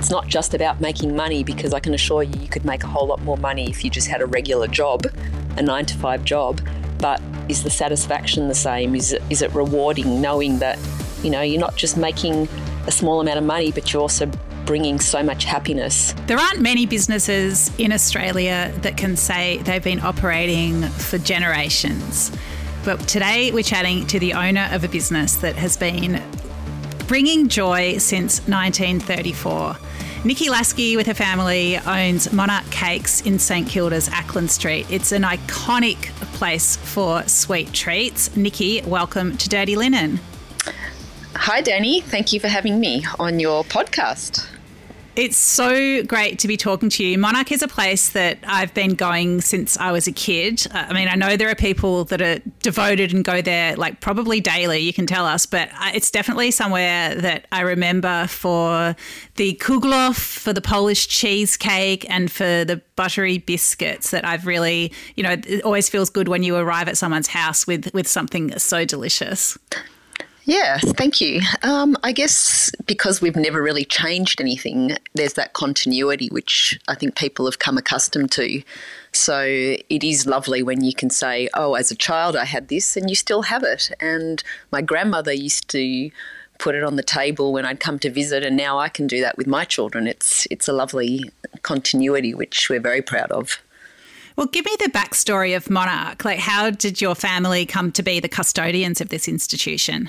it's not just about making money because I can assure you, you could make a whole lot more money if you just had a regular job, a nine to five job. But is the satisfaction the same? Is it, is it rewarding knowing that, you know, you're not just making a small amount of money, but you're also bringing so much happiness. There aren't many businesses in Australia that can say they've been operating for generations. But today we're chatting to the owner of a business that has been bringing joy since 1934. Nikki Lasky with her family owns Monarch Cakes in St Kilda's Acland Street. It's an iconic place for sweet treats. Nikki, welcome to Dirty Linen. Hi, Dani. Thank you for having me on your podcast. It's so great to be talking to you. Monarch is a place that I've been going since I was a kid. Uh, I mean, I know there are people that are devoted and go there like probably daily, you can tell us, but it's definitely somewhere that I remember for the kuglof, for the Polish cheesecake, and for the buttery biscuits that I've really, you know, it always feels good when you arrive at someone's house with, with something so delicious. Yeah, thank you. Um, I guess because we've never really changed anything, there's that continuity which I think people have come accustomed to. So it is lovely when you can say, oh, as a child I had this and you still have it. And my grandmother used to put it on the table when I'd come to visit and now I can do that with my children. It's it's a lovely continuity which we're very proud of. Well, give me the backstory of Monarch. Like, how did your family come to be the custodians of this institution?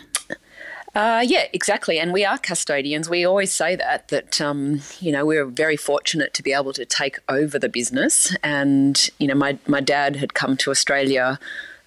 Uh, yeah, exactly. And we are custodians. We always say that, that, um, you know, we're very fortunate to be able to take over the business. And, you know, my, my dad had come to Australia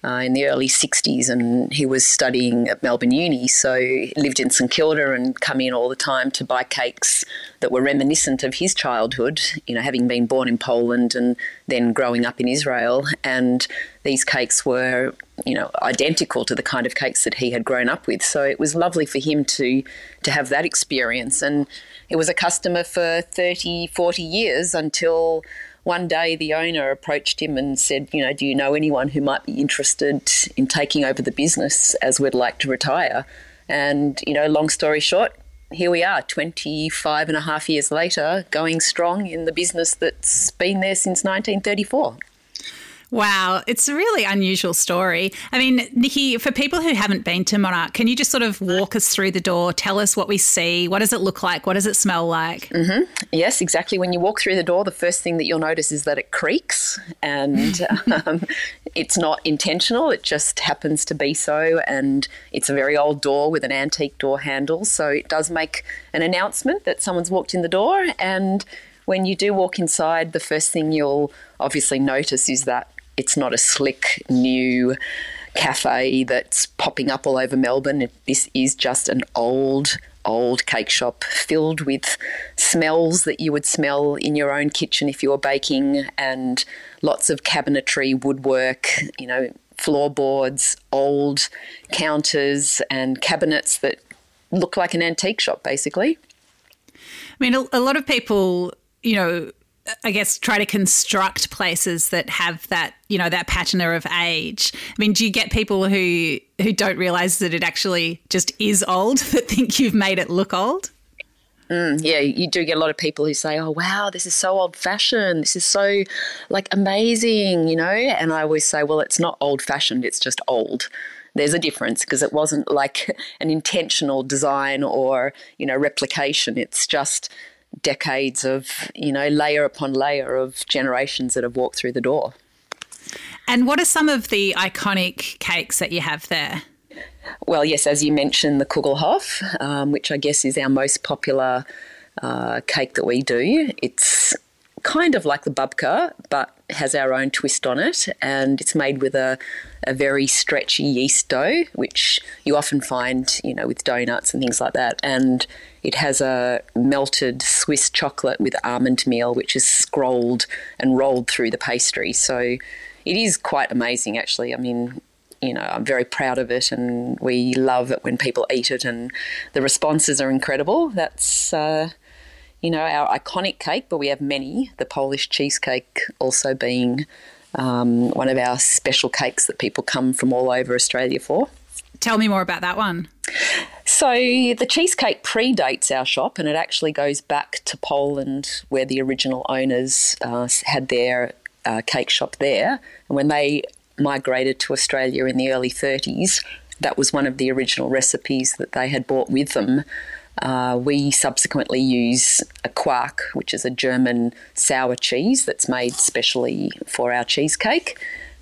uh, in the early 60s and he was studying at Melbourne Uni. So lived in St Kilda and come in all the time to buy cakes that were reminiscent of his childhood, you know, having been born in Poland and then growing up in Israel. And these cakes were, you know, identical to the kind of cakes that he had grown up with. So it was lovely for him to to have that experience. And he was a customer for 30, 40 years until one day the owner approached him and said, You know, do you know anyone who might be interested in taking over the business as we'd like to retire? And, you know, long story short, here we are 25 and a half years later, going strong in the business that's been there since 1934. Wow, it's a really unusual story. I mean, Nikki, for people who haven't been to Monarch, can you just sort of walk us through the door, tell us what we see? What does it look like? What does it smell like? Mm-hmm. Yes, exactly. When you walk through the door, the first thing that you'll notice is that it creaks and um, it's not intentional, it just happens to be so. And it's a very old door with an antique door handle. So it does make an announcement that someone's walked in the door. And when you do walk inside, the first thing you'll obviously notice is that it's not a slick new cafe that's popping up all over Melbourne. This is just an old, old cake shop filled with smells that you would smell in your own kitchen if you were baking, and lots of cabinetry, woodwork, you know, floorboards, old counters, and cabinets that look like an antique shop, basically. I mean, a, lot of people, you know, I guess try to construct places that have that you know that patina of age. I mean, do you get people who who don't realize that it actually just is old that think you've made it look old? Mm, yeah, you do get a lot of people who say, "Oh, wow, this is so old-fashioned. This is so like amazing," you know. And I always say, "Well, it's not old-fashioned. It's just old." There's a difference because it wasn't like an intentional design or you know replication. It's just decades of, you know, layer upon layer of generations that have walked through the door. And what are some of the iconic cakes that you have there? Well, yes, as you mentioned, the Kugelhof, um, which I guess is our most popular uh, cake that we do. It's kind of like the babka, but has our own twist on it, and it's made with a, a very stretchy yeast dough, which you often find, you know, with donuts and things like that. And it has a melted Swiss chocolate with almond meal, which is scrolled and rolled through the pastry. So it is quite amazing, actually. I mean, you know, I'm very proud of it, and we love it when people eat it, and the responses are incredible. That's uh, you know, our iconic cake, but we have many. The Polish cheesecake also being um, one of our special cakes that people come from all over Australia for. Tell me more about that one. So the cheesecake predates our shop, and it actually goes back to Poland, where the original owners uh, had their uh, cake shop there. And when they migrated to Australia in the early 30s, that was one of the original recipes that they had brought with them. Uh, we subsequently use a quark, which is a German sour cheese that's made specially for our cheesecake.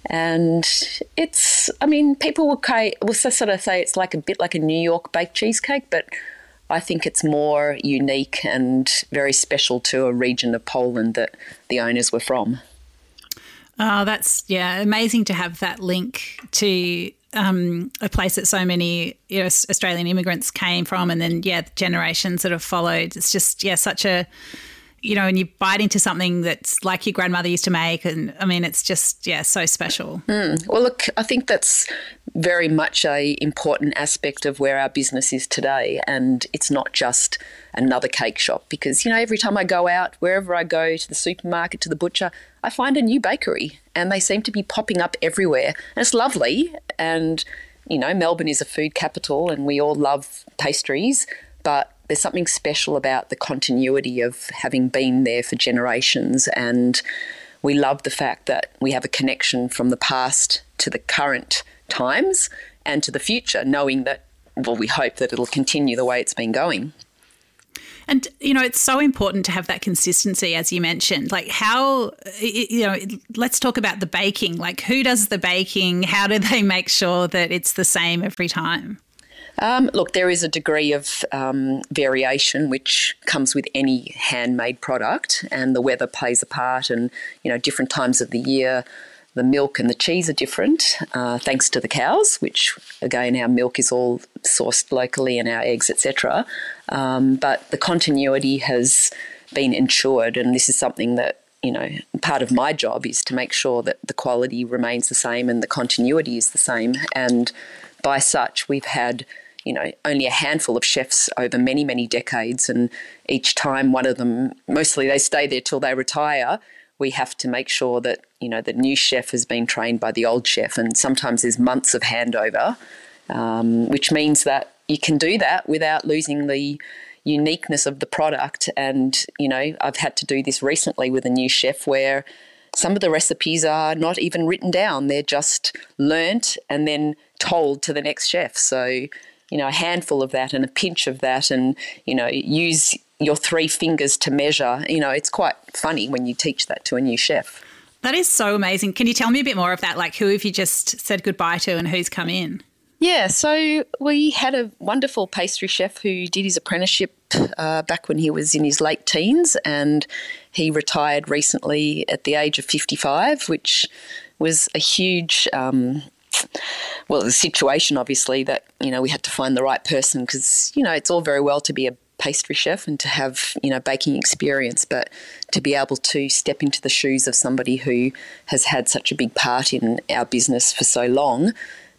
And it's, I mean, people will, will sort of say it's like a bit like a New York baked cheesecake, but I think it's more unique and very special to a region of Poland that the owners were from. Oh, that's yeah, amazing to have that link to um, a place that so many you know, Australian immigrants came from, and then yeah, generations that have followed. It's just yeah, such a you know, and you bite into something that's like your grandmother used to make, and I mean, it's just yeah, so special. Mm. Well, look, I think that's very much a important aspect of where our business is today, and it's not just another cake shop because you know every time I go out, wherever I go to the supermarket, to the butcher, I find a new bakery and they seem to be popping up everywhere. And it's lovely. And, you know, Melbourne is a food capital and we all love pastries, but there's something special about the continuity of having been there for generations. And we love the fact that we have a connection from the past to the current times and to the future, knowing that, well, we hope that it'll continue the way it's been going. And, you know, it's so important to have that consistency, as you mentioned. Like, how, you know, let's talk about the baking. Like, who does the baking? How do they make sure that it's the same every time? Um, look, there is a degree of um, variation which comes with any handmade product, and the weather plays a part, and, you know, different times of the year the milk and the cheese are different, uh, thanks to the cows, which again our milk is all sourced locally and our eggs, etc. Um, but the continuity has been ensured, and this is something that you know part of my job is to make sure that the quality remains the same and the continuity is the same. And by such, we've had you know only a handful of chefs over many many decades, and each time one of them, mostly they stay there till they retire we have to make sure that you know the new chef has been trained by the old chef, and sometimes there's months of handover, um, which means that you can do that without losing the uniqueness of the product. And you know, I've had to do this recently with a new chef where some of the recipes are not even written down; they're just learnt and then told to the next chef. So you know, a handful of that and a pinch of that, and you know, use your three fingers to measure. You know, it's quite funny when you teach that to a new chef. That is so amazing. Can you tell me a bit more of that? Like, who have you just said goodbye to and who's come in? Yeah, so we had a wonderful pastry chef who did his apprenticeship uh, back when he was in his late teens, and he retired recently at the age of 55, which was a huge. Um, well, the situation obviously that you know we had to find the right person because you know it's all very well to be a pastry chef and to have you know baking experience, but to be able to step into the shoes of somebody who has had such a big part in our business for so long,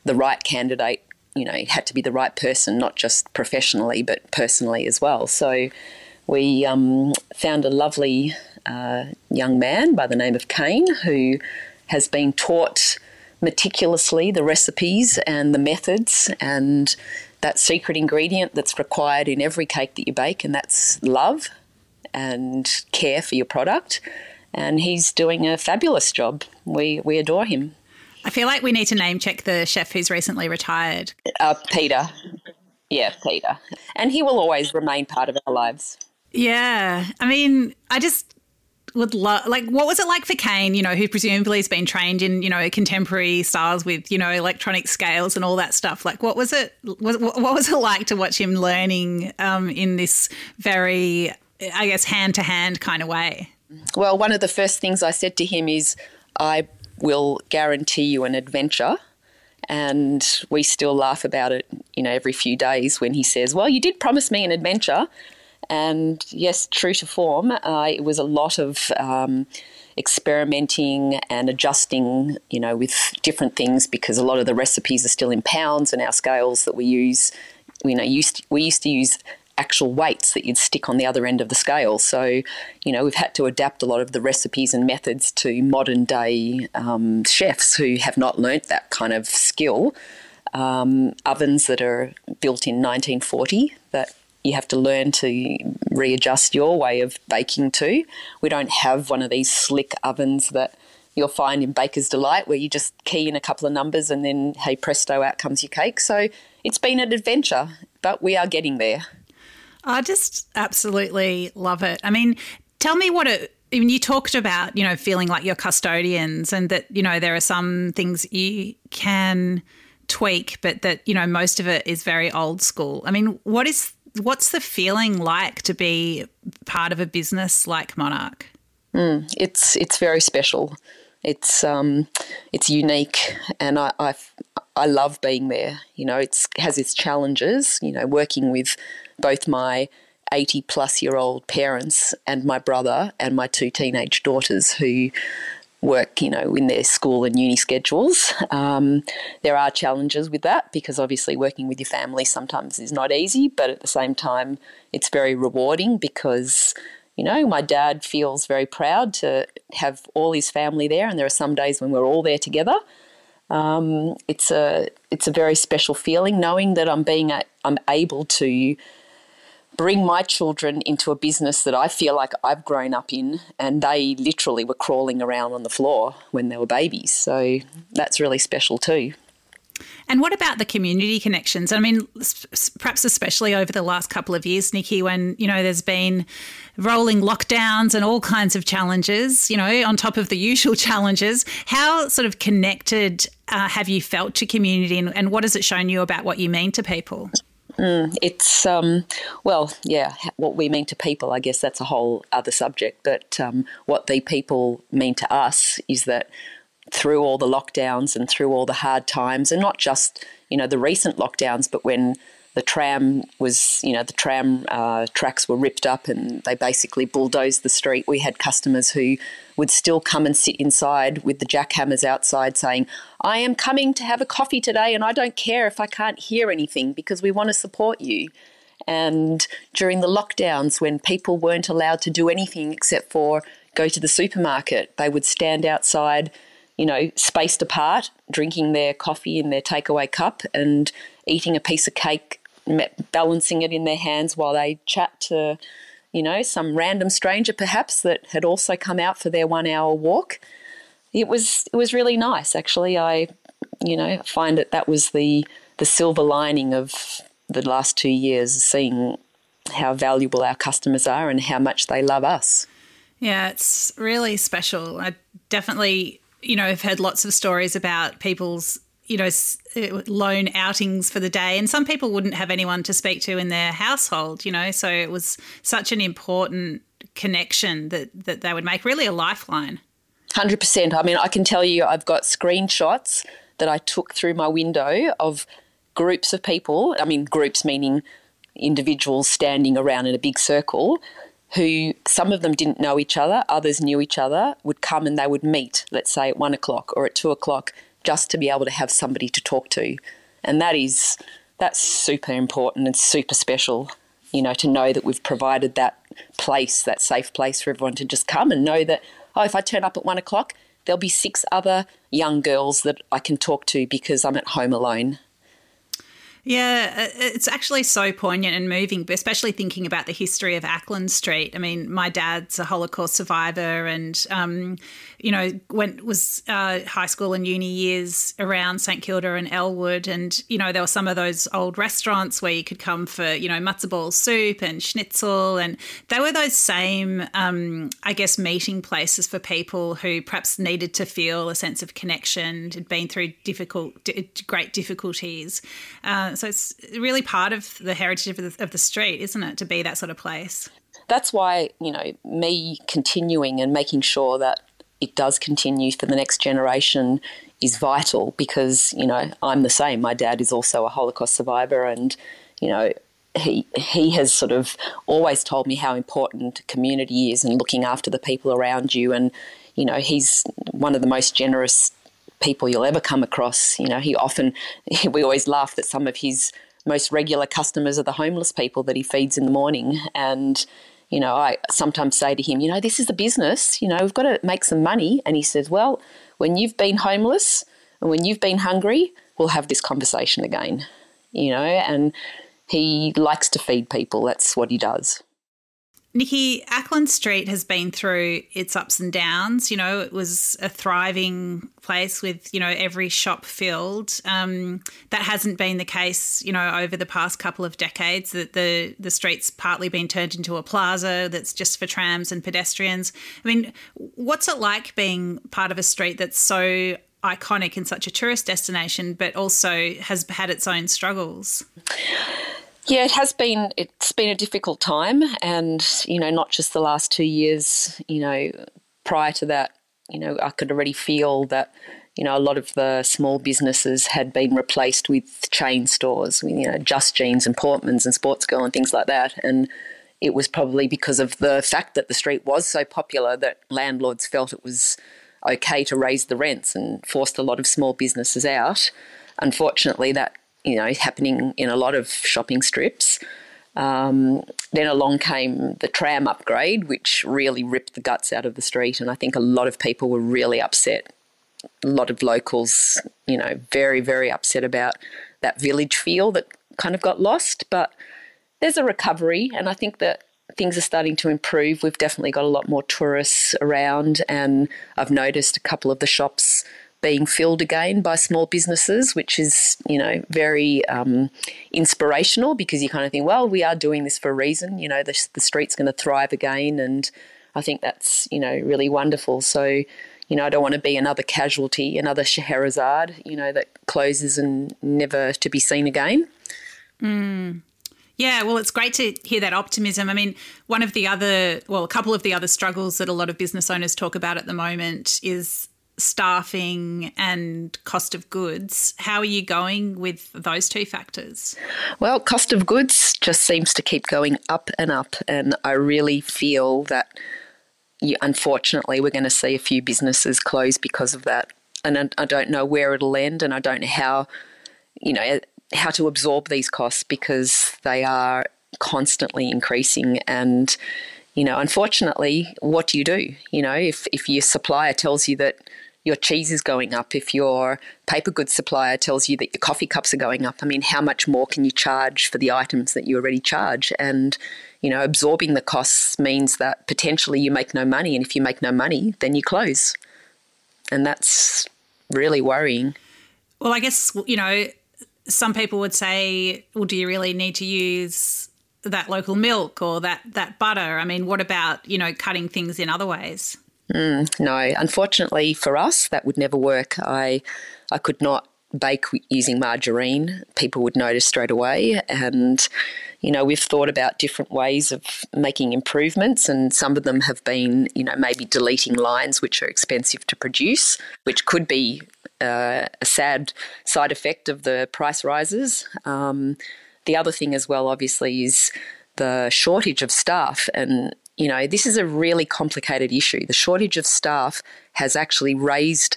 the right candidate, you know, had to be the right person, not just professionally but personally as well. So we um, found a lovely uh, young man by the name of Kane who has been taught meticulously the recipes and the methods and that secret ingredient that's required in every cake that you bake, and that's love and care for your product. And he's doing a fabulous job. We, we adore him. I feel like we need to name check the chef who's recently retired. Uh, Peter. Yeah, Peter. And he will always remain part of our lives. Yeah. I mean, I just would love like what was it like for Kane, you know, who presumably has been trained in, you know, contemporary styles with, you know, electronic scales and all that stuff. Like what was it what, what was it like to watch him learning um, in this very I guess hand to hand kind of way? Well, one of the first things I said to him is I will guarantee you an adventure and we still laugh about it, you know, every few days when he says, "Well, you did promise me an adventure." And yes, true to form, uh, it was a lot of um, experimenting and adjusting, you know, with different things because a lot of the recipes are still in pounds, and our scales that we use, you know, used to, we used to use actual weights that you'd stick on the other end of the scale. So, you know, we've had to adapt a lot of the recipes and methods to modern day um, chefs who have not learnt that kind of skill. um, ovens that are built in 1940 that you have to learn to readjust your way of baking too. We don't have one of these slick ovens that you'll find in Baker's Delight where you just key in a couple of numbers and then, hey presto, out comes your cake. So it's been an adventure, but we are getting there. I just absolutely love it. I mean, tell me what it when you talked about, you know, feeling like you're custodians and that, you know, there are some things you can tweak, but that, you know, most of it is very old school. I mean, what is what's the feeling like to be part of a business like Monarch? Mm, it's it's very special. It's um, it's unique, and I, I I love being there. You know, it has its challenges. You know, working with both my 80 plus year old parents and my brother and my two teenage daughters who work, you know, in their school and uni schedules. Um, there are challenges with that because obviously working with your family sometimes is not easy, but at the same time, it's very rewarding because, you know, my dad feels very proud to have all his family there, and there are some days when we're all there together. Um, it's a it's a very special feeling knowing that I'm being a, I'm able to bring my children into a business that I feel like I've grown up in, and they literally were crawling around on the floor when they were babies. So that's really special too. And what about the community connections? I mean, perhaps especially over the last couple of years, Nikki, when you know there's been rolling lockdowns and all kinds of challenges, you know, on top of the usual challenges. How sort of connected uh, have you felt to community, and, and what has it shown you about what you mean to people? Mm, it's um, well, yeah. What we mean to people, I guess that's a whole other subject. But um, what the people mean to us is that through all the lockdowns and through all the hard times, and not just you know the recent lockdowns, but when the tram was, you know, the tram uh, tracks were ripped up and they basically bulldozed the street. We had customers who would still come and sit inside with the jackhammers outside saying, I am coming to have a coffee today and I don't care if I can't hear anything because we want to support you. And during the lockdowns, when people weren't allowed to do anything except for go to the supermarket, they would stand outside, you know, spaced apart, drinking their coffee in their takeaway cup and eating a piece of cake balancing it in their hands while they chat to, you know, some random stranger perhaps that had also come out for their one hour walk. It was it was really nice actually. I, you know, find that that was the the silver lining of the last two years, seeing how valuable our customers are and how much they love us. Yeah, it's really special. I definitely, you know, have heard lots of stories about people's you know, uh, lone outings for the day. And some people wouldn't have anyone to speak to in their household, you know, so it was such an important connection that, that they would make, really a lifeline. 100%. I mean, I can tell you, I've got screenshots that I took through my window of groups of people. I mean, groups meaning individuals standing around in a big circle who some of them didn't know each other, others knew each other, would come and they would meet, let's say at one o'clock or at two o'clock just to be able to have somebody to talk to. And that is that's super important and super special, you know, to know that we've provided that place, that safe place for everyone to just come and know that, oh, if I turn up at one o'clock, there'll be six other young girls that I can talk to because I'm at home alone. Yeah, it's actually so poignant and moving, especially thinking about the history of Acland Street. I mean, my dad's a Holocaust survivor, and um, you know, went was uh, high school and uni years around St Kilda and Elwood, and you know, there were some of those old restaurants where you could come for you know matzo ball soup and schnitzel, and they were those same, um, I guess, meeting places for people who perhaps needed to feel a sense of connection, had been through difficult, great difficulties. Uh, so it's really part of the heritage of the, of the street, isn't it, to be that sort of place? That's why, you know, me continuing and making sure that it does continue for the next generation is vital because, you know, I'm the same. My dad is also a Holocaust survivor and, you know, he he has sort of always told me how important community is and looking after the people around you and you know he's one of the most generous people you'll ever come across. You know, he often, we always laugh that some of his most regular customers are the homeless people that he feeds in the morning. And, you know, I sometimes say to him, you know, this is a business, you know, we've got to make some money. And he says, well, when you've been homeless and when you've been hungry, we'll have this conversation again, you know, and he likes to feed people. That's what he does. Nikki, Acland Street has been through its ups and downs. You know, it was a thriving place with, you know, every shop filled. Um, that hasn't been the case, you know, over the past couple of decades. That the, the street's partly been turned into a plaza that's just for trams and pedestrians. I mean, what's it like being part of a street that's so iconic and such a tourist destination, but also has had its own struggles? Yeah, it has been. It's been a difficult time, and you know, not just the last two years. You know, prior to that, you know, I could already feel that. You know, a lot of the small businesses had been replaced with chain stores. You know, Just Jeans and Portman's and Sportsgirl and things like that, and it was probably because of the fact that the street was so popular that landlords felt it was okay to raise the rents and forced a lot of small businesses out. Unfortunately, that you know, happening in a lot of shopping strips. Um, then along came the tram upgrade, which really ripped the guts out of the street, and I think a lot of people were really upset. A lot of locals, you know, very, very upset about that village feel that kind of got lost. But there's a recovery, and I think that things are starting to improve. We've definitely got a lot more tourists around, and I've noticed a couple of the shops being filled again by small businesses, which is, you know, very um, inspirational because you kind of think, well, we are doing this for a reason. You know, the, the street's going to thrive again. And I think that's, you know, really wonderful. So, you know, I don't want to be another casualty, another Scheherazade, you know, that closes and never to be seen again. Mm. Yeah, well, it's great to hear that optimism. I mean, one of the other, well, a couple of the other struggles that a lot of business owners talk about at the moment is staffing and cost of goods. How are you going with those two factors? Well, cost of goods just seems to keep going up and up. And I really feel that you, unfortunately we're going to see a few businesses close because of that. And I, don't know where it'll end and I don't know how, you know, how to absorb these costs because they are constantly increasing and you know unfortunately what do you do you know if if your supplier tells you that your cheese is going up, if your paper goods supplier tells you that your coffee cups are going up, I mean, how much more can you charge for the items that you already charge? And, you know, absorbing the costs means that potentially you make no money. And if you make no money, then you close. And that's really worrying. Well, I guess, you know, some people would say, well, do you really need to use that local milk or that, that butter? I mean, what about, you know, cutting things in other ways? Mm, no, unfortunately for us, that would never work. I, I could not bake using margarine. People would notice straight away. And, you know, we've thought about different ways of making improvements, and some of them have been, you know, maybe deleting lines which are expensive to produce, which could be uh, a sad side effect of the price rises. Um, the other thing, as well, obviously, is the shortage of staff. And you know, this is a really complicated issue. The shortage of staff has actually raised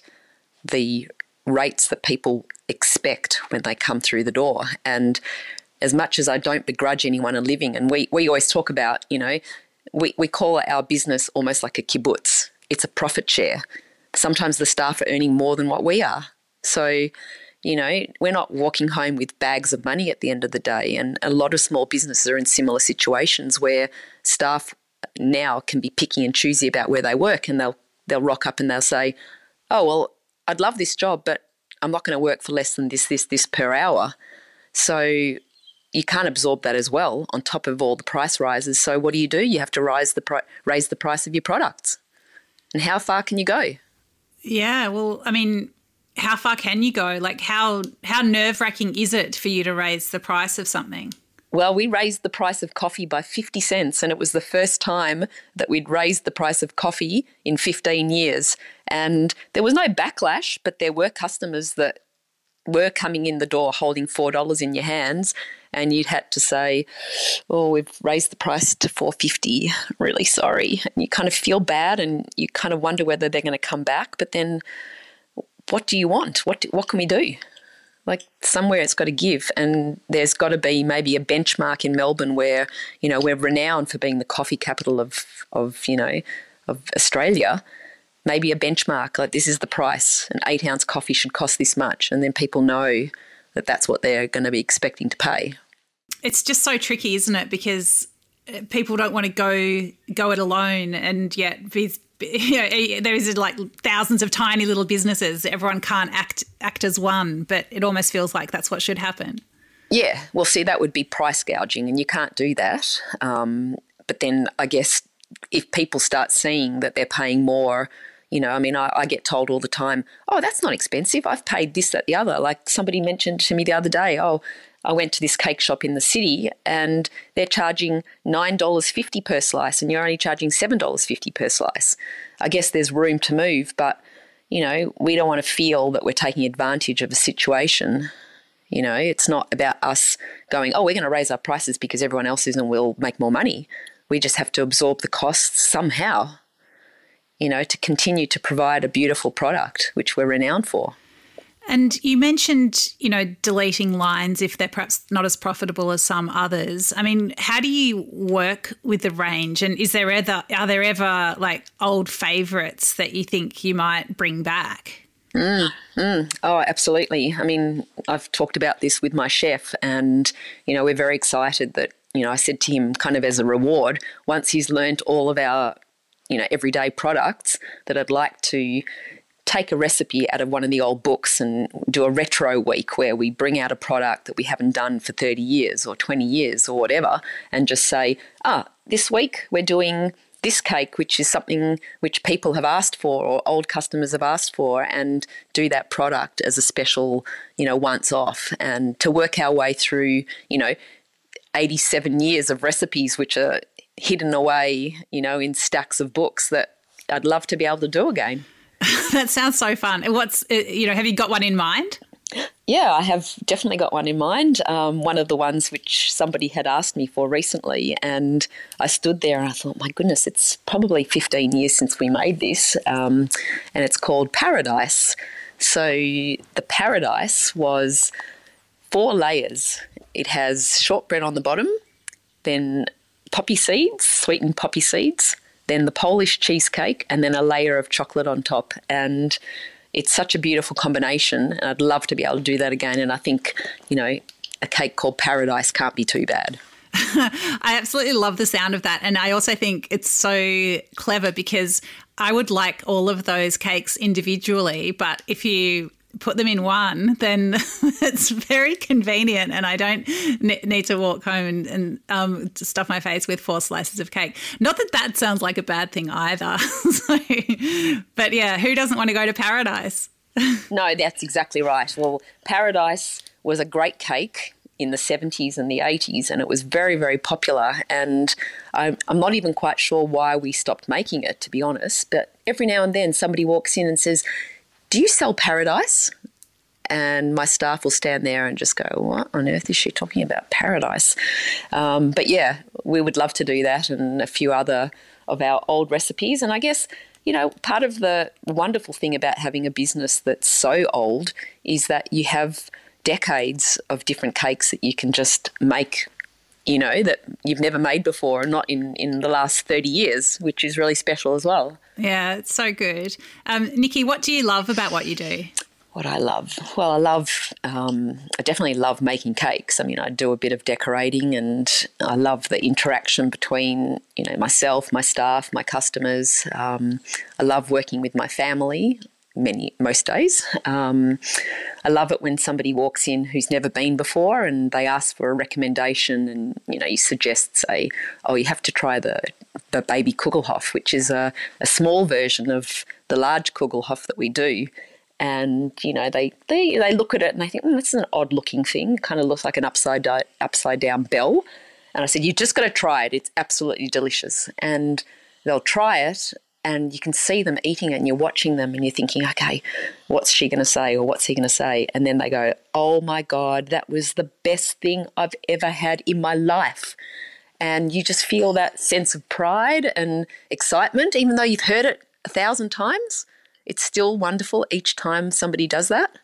the rates that people expect when they come through the door. And as much as I don't begrudge anyone a living, and we, we always talk about, you know, we, we call our business almost like a kibbutz. It's a profit share. Sometimes the staff are earning more than what we are. So, you know, we're not walking home with bags of money at the end of the day. And a lot of small businesses are in similar situations where staff now can be picky and choosy about where they work and they'll they'll rock up and they'll say, "Oh, well, I'd love this job, but I'm not going to work for less than this this this per hour." So you can't absorb that as well on top of all the price rises. So what do you do? You have to rise the pri- raise the price of your products. And how far can you go? Yeah, well, I mean, how far can you go? Like how how nerve-wracking is it for you to raise the price of something? Well, we raised the price of coffee by 50 cents, and it was the first time that we'd raised the price of coffee in 15 years. And there was no backlash, but there were customers that were coming in the door holding $4 in your hands and you'd had to say oh we've raised the price to 450 really sorry and you kind of feel bad and you kind of wonder whether they're going to come back but then what do you want? What what can we do? Like somewhere it's got to give and there's got to be maybe a benchmark in melbourne where you know we're renowned for being the coffee capital of of you know of australia. Maybe a benchmark like this is the price an eight ounce coffee should cost this much and then people know that that's what they're going to be expecting to pay. It's just so tricky isn't it? Because uh, people don't want to go go it alone and yet these you know, there's like thousands of tiny little businesses everyone can't act act as one but it almost feels like that's what should happen yeah well see that would be price gouging and you can't do that um, but then i guess if people start seeing that they're paying more you know, I mean, I, I, get told all the time, oh, that's not expensive. I've paid this, that, the other. Like somebody mentioned to me the other day, oh, I went to this cake shop in the city and they're charging $9.50 per slice and you're only charging $7.50 per slice. I guess there's room to move, but, you know, we don't want to feel that we're taking advantage of a situation. You know, it's not about us going, oh, we're going to raise our prices because everyone else is and we'll make more money. We just have to absorb the costs somehow you know, to continue to provide a beautiful product, which we're renowned for. And you mentioned, you know, deleting lines if they're perhaps not as profitable as some others. I mean, how do you work with the range? And is there ever are there ever like old favourites that you think you might bring back? Mm, mm. Oh, absolutely. I mean, I've talked about this with my chef, and you know, we're very excited that you know I said to him, kind of as a reward, once he's learnt all of our you know everyday products that I'd like to take a recipe out of one of the old books and do a retro week where we bring out a product that we haven't done for 30 years or 20 years or whatever and just say, ah, this week we're doing this cake, which is something which people have asked for or old customers have asked for, and do that product as a special, you know, once off and to work our way through, you know, 87 years of recipes which are hidden away, you know, in stacks of books that I'd love to be able to do again. that sounds so fun. What's, uh, you know, have you got one in mind? Yeah, I have definitely got one in mind. Um, one of the ones which somebody had asked me for recently, and I stood there and I thought, my goodness, it's probably 15 years since we made this, um, and it's called Paradise. So the Paradise was four layers. It has shortbread on the bottom, then poppy seeds, sweetened poppy seeds, then the Polish cheesecake, and then a layer of chocolate on top. And it's such a beautiful combination. I'd love to be able to do that again. And I think, you know, a cake called Paradise can't be too bad. I absolutely love the sound of that. And I also think it's so clever because I would like all of those cakes individually. But if you put them in one, then it's very convenient, and I don't need to walk home and, and um, stuff my face with four slices of cake. Not that that sounds like a bad thing either. so, but yeah, who doesn't want to go to paradise? no, that's exactly right. Well, paradise was a great cake in the 70s and the 80s, and it was very, very popular. And I'm, I'm, not even quite sure why we stopped making it, to be honest. But every now and then somebody walks in and says, do you sell paradise? And my staff will stand there and just go, What on earth is she talking about? Paradise. Um, but yeah, we would love to do that and a few other of our old recipes. And I guess, you know, part of the wonderful thing about having a business that's so old is that you have decades of different cakes that you can just make you know, that you've never made before and not in, in the last 30 years, which is really special as well. Yeah, it's so good. Um, Nikki, what do you love about what you do? What I love? Well, I love, um, I definitely love making cakes. I mean, I do a bit of decorating and I love the interaction between, you know, myself, my staff, my customers. Um, I love working with my family many most days. Um, I love it when somebody walks in who's never been before and they ask for a recommendation, and you know you suggest say, oh, you have to try the the baby Kugelhof, which is a, a small version of the large Kugelhof that we do. And you know they, they they look at it and they think mm, this is an odd looking thing. It kind of looks like an upside upside down bell. And I said, you've just got to try it. It's absolutely delicious. And they'll try it and you can see them eating it and you're watching them and you're thinking, okay, what's she going to say or what's he going to say? And then they go, oh my God, that was the best thing I've ever had in my life. And you just feel that sense of pride and excitement, even though you've heard it a thousand times. It's still wonderful each time somebody does that.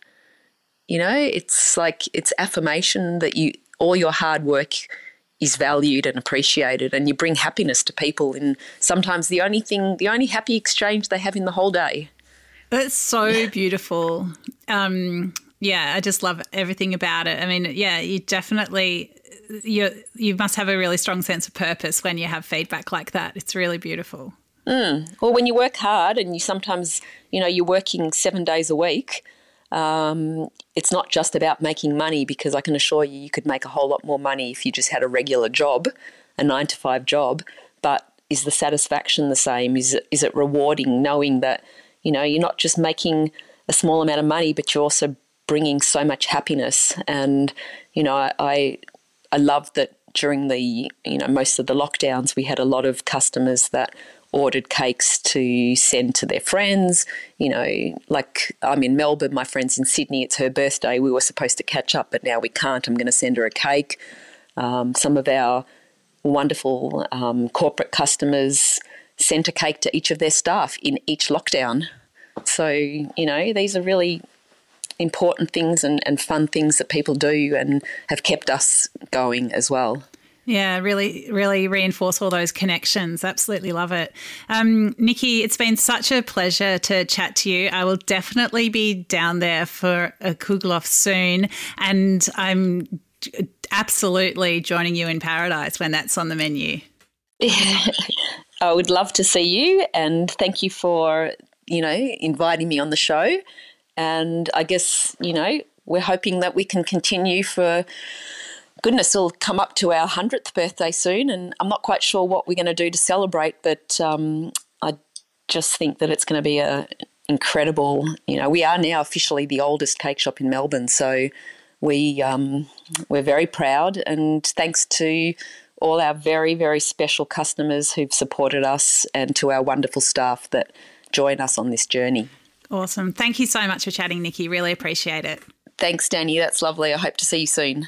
You know, it's like it's affirmation that you all your hard work is valued and appreciated and you bring happiness to people in sometimes the only thing the only happy exchange they have in the whole day. That's so beautiful. Um, yeah i just love everything about it. I mean yeah you definitely you you must have a really strong sense of purpose when you have feedback like that. It's really beautiful. Mm. well when you work hard and you sometimes you know you're working seven days a week um, it's not just about making money because I can assure you, you could make a whole lot more money if you just had a regular job, a nine to five job. But is the satisfaction the same? Is it, is it rewarding knowing that, you know, you're not just making a small amount of money, but you're also bringing so much happiness? And, you know, I, I, I love that during the, you know, most of the lockdowns, we had a lot of customers that ordered cakes to send to their friends. You know, like I'm in Melbourne, my friend's in Sydney, it's her birthday. We were supposed to catch up, but now we can't. I'm going to send her a cake. Um, some of our wonderful um, corporate customers sent a cake to each of their staff in each lockdown. So, you know, these are really important things and, and fun things that people do and have kept us going as well. Yeah, really, really reinforce all those connections. Absolutely love it. Um, Nikki, it's been such a pleasure to chat to you. I will definitely be down there for a Kugloff soon, and I'm absolutely joining you in paradise when that's on the menu. Yeah. I would love to see you, and thank you for you know inviting me on the show. And I guess you know we're hoping that we can continue for goodness, we'll come up to our 100th birthday soon, and I'm not quite sure what we're going to do to celebrate, but um, I just think that it's going to be a incredible, you know, we are now officially the oldest cake shop in Melbourne, so we um, we're very proud, and thanks to all our very very special customers who've supported us, and to our wonderful staff that join us on this journey. Awesome! Thank you so much for chatting, Nikki. Really appreciate it. Thanks, Dani. That's lovely. I hope to see you soon.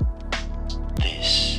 this.